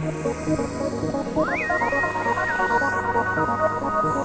ハハハハ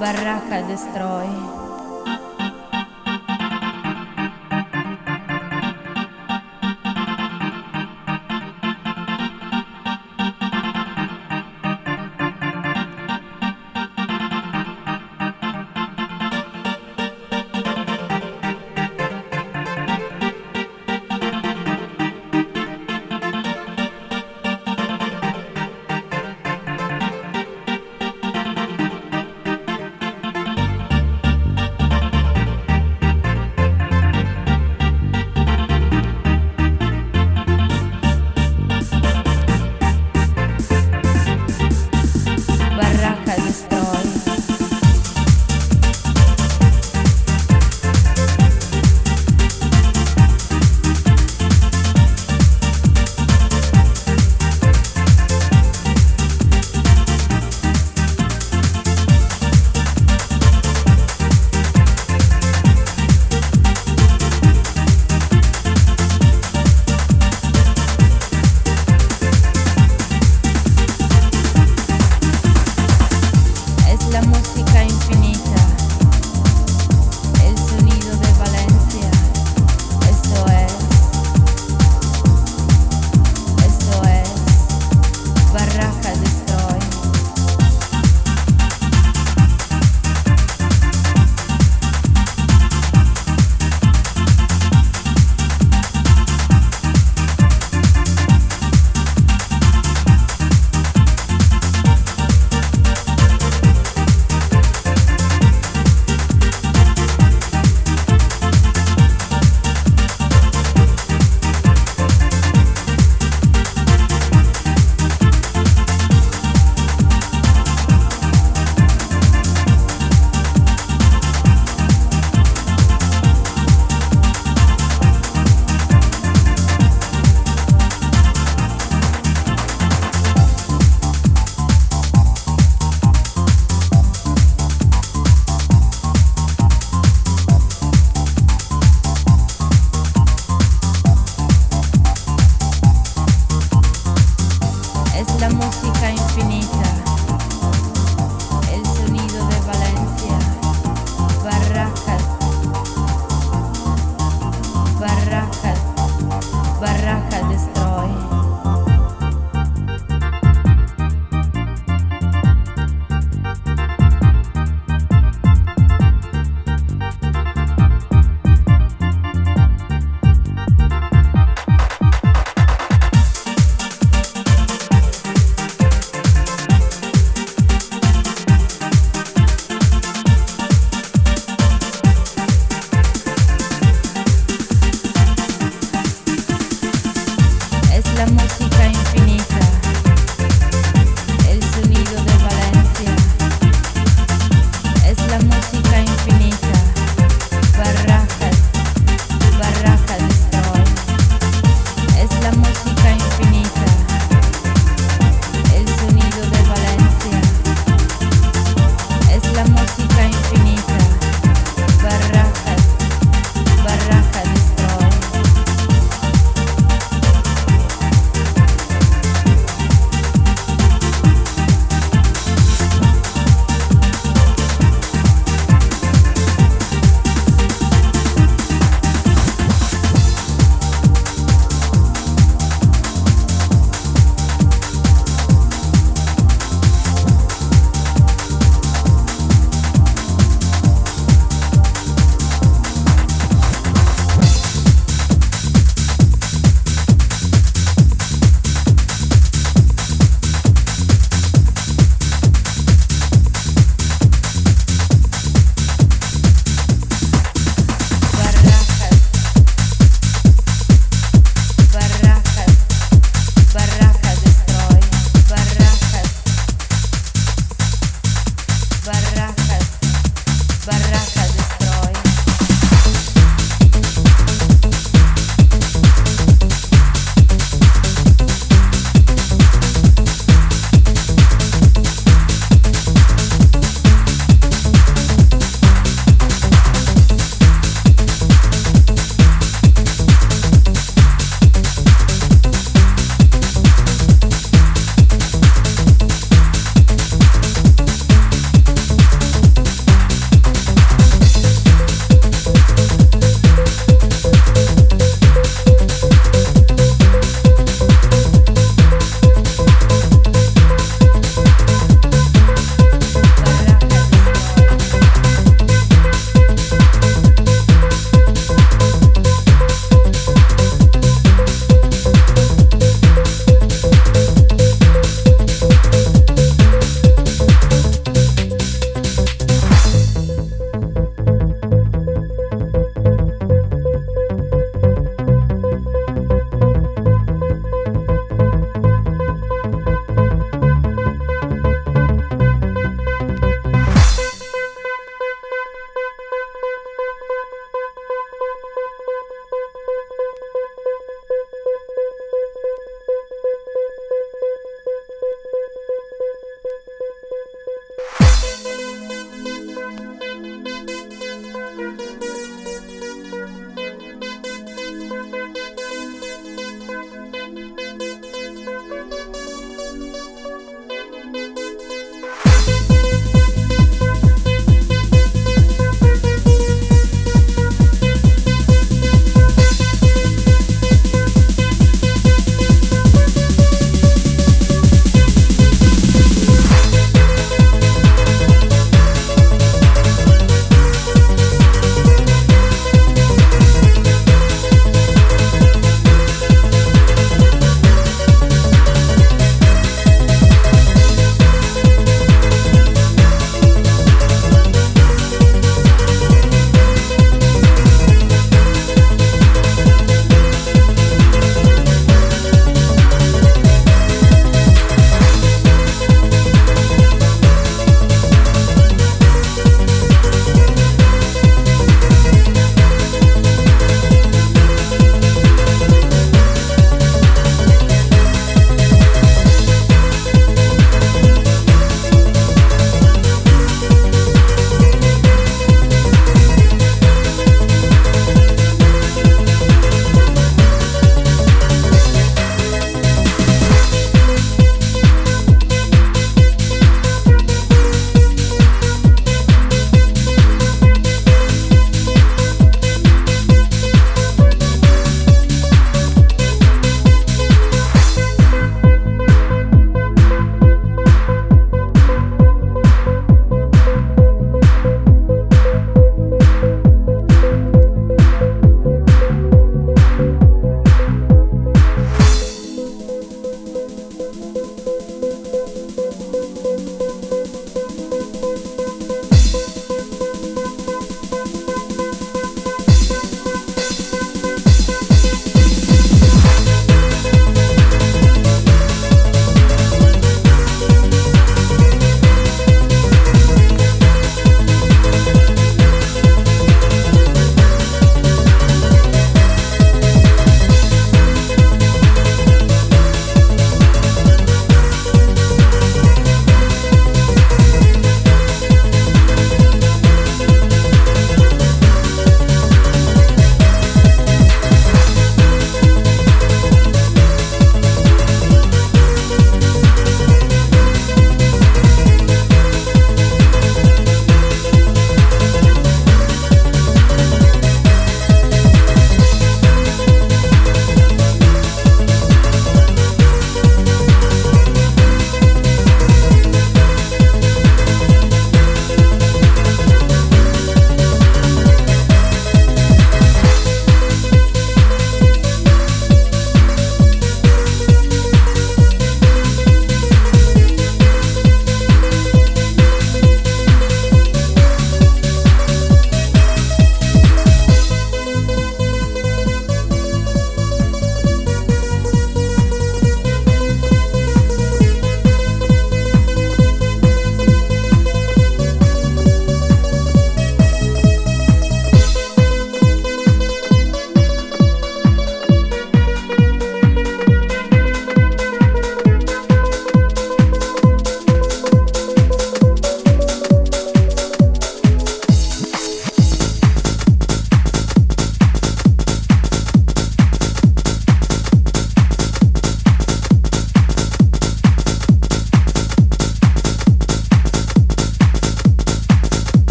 barraca destrói.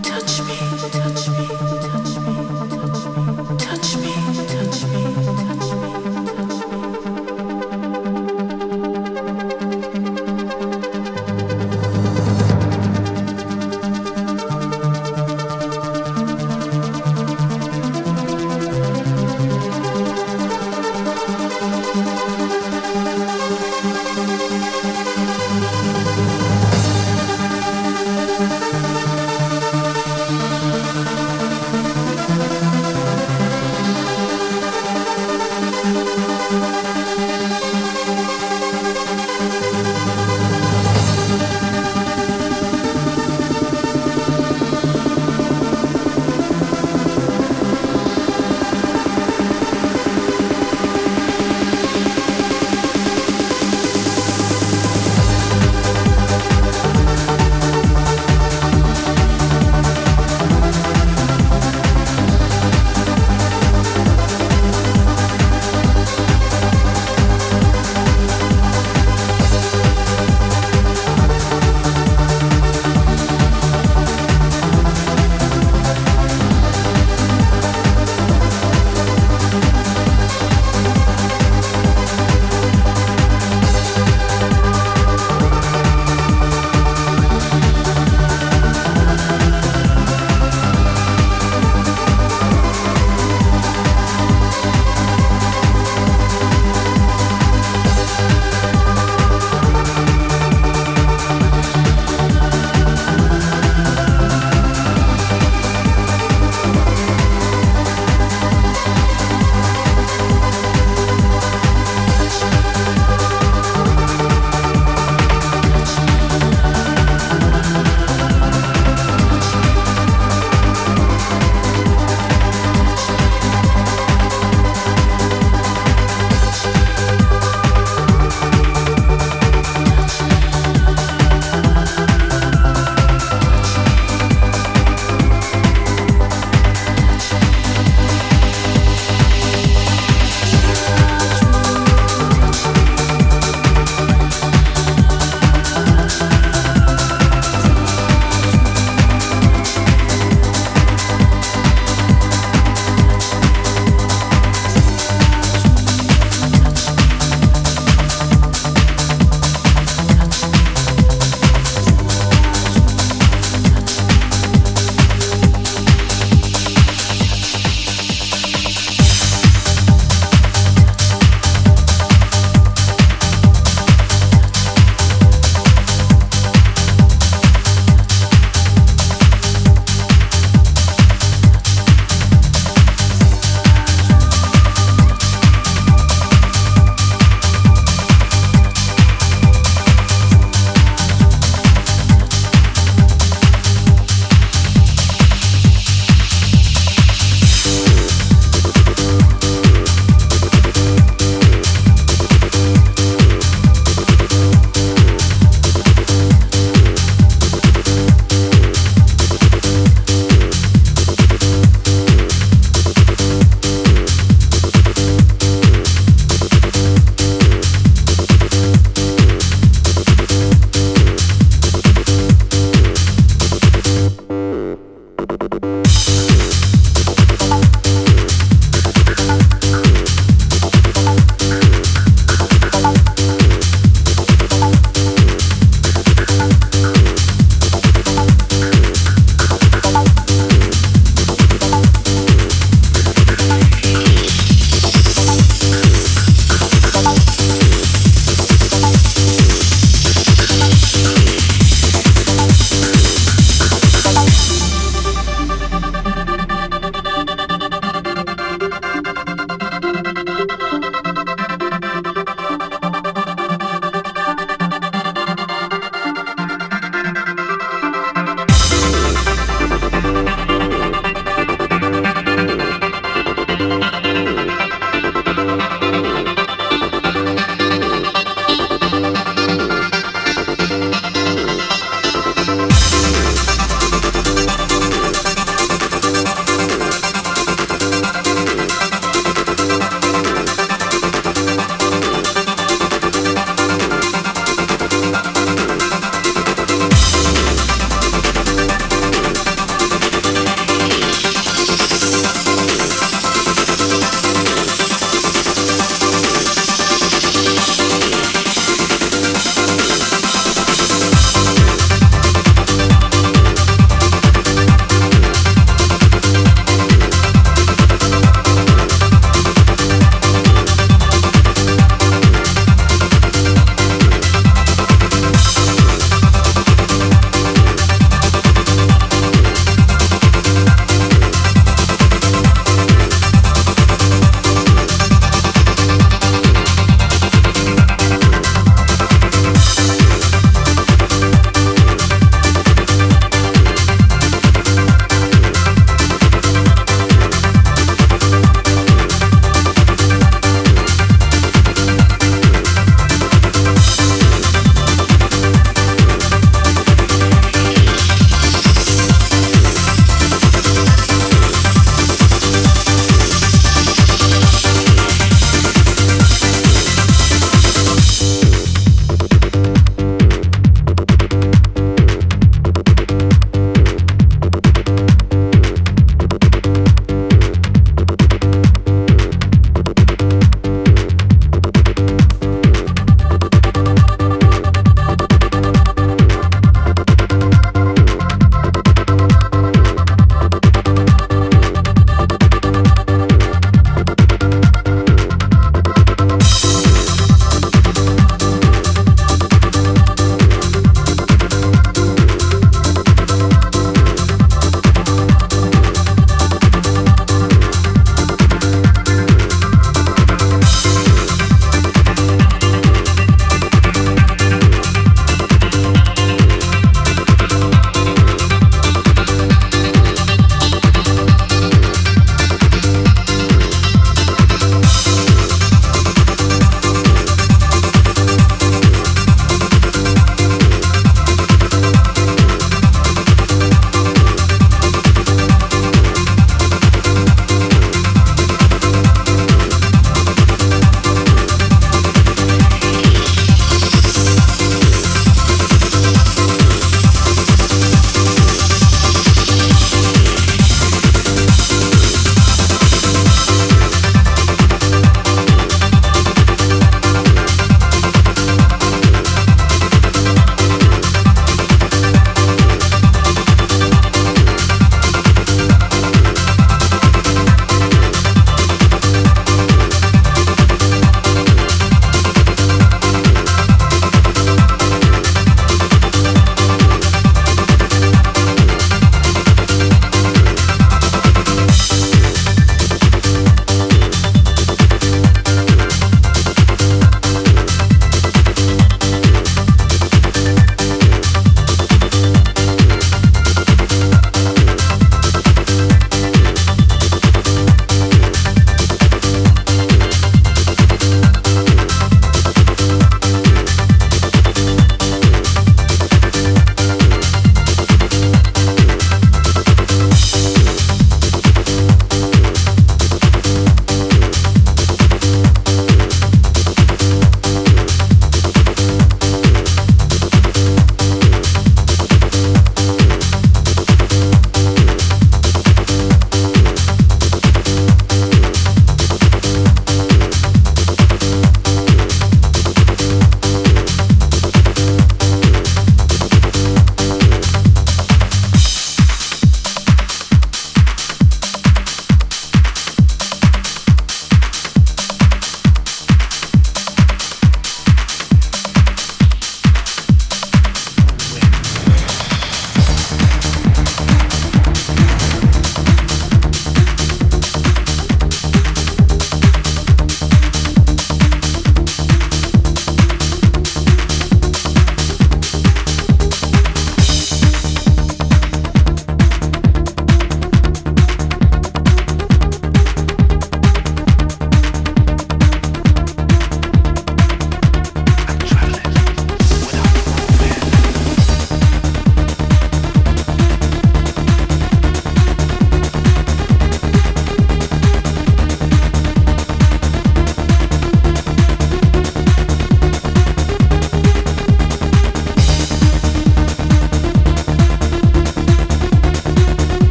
touch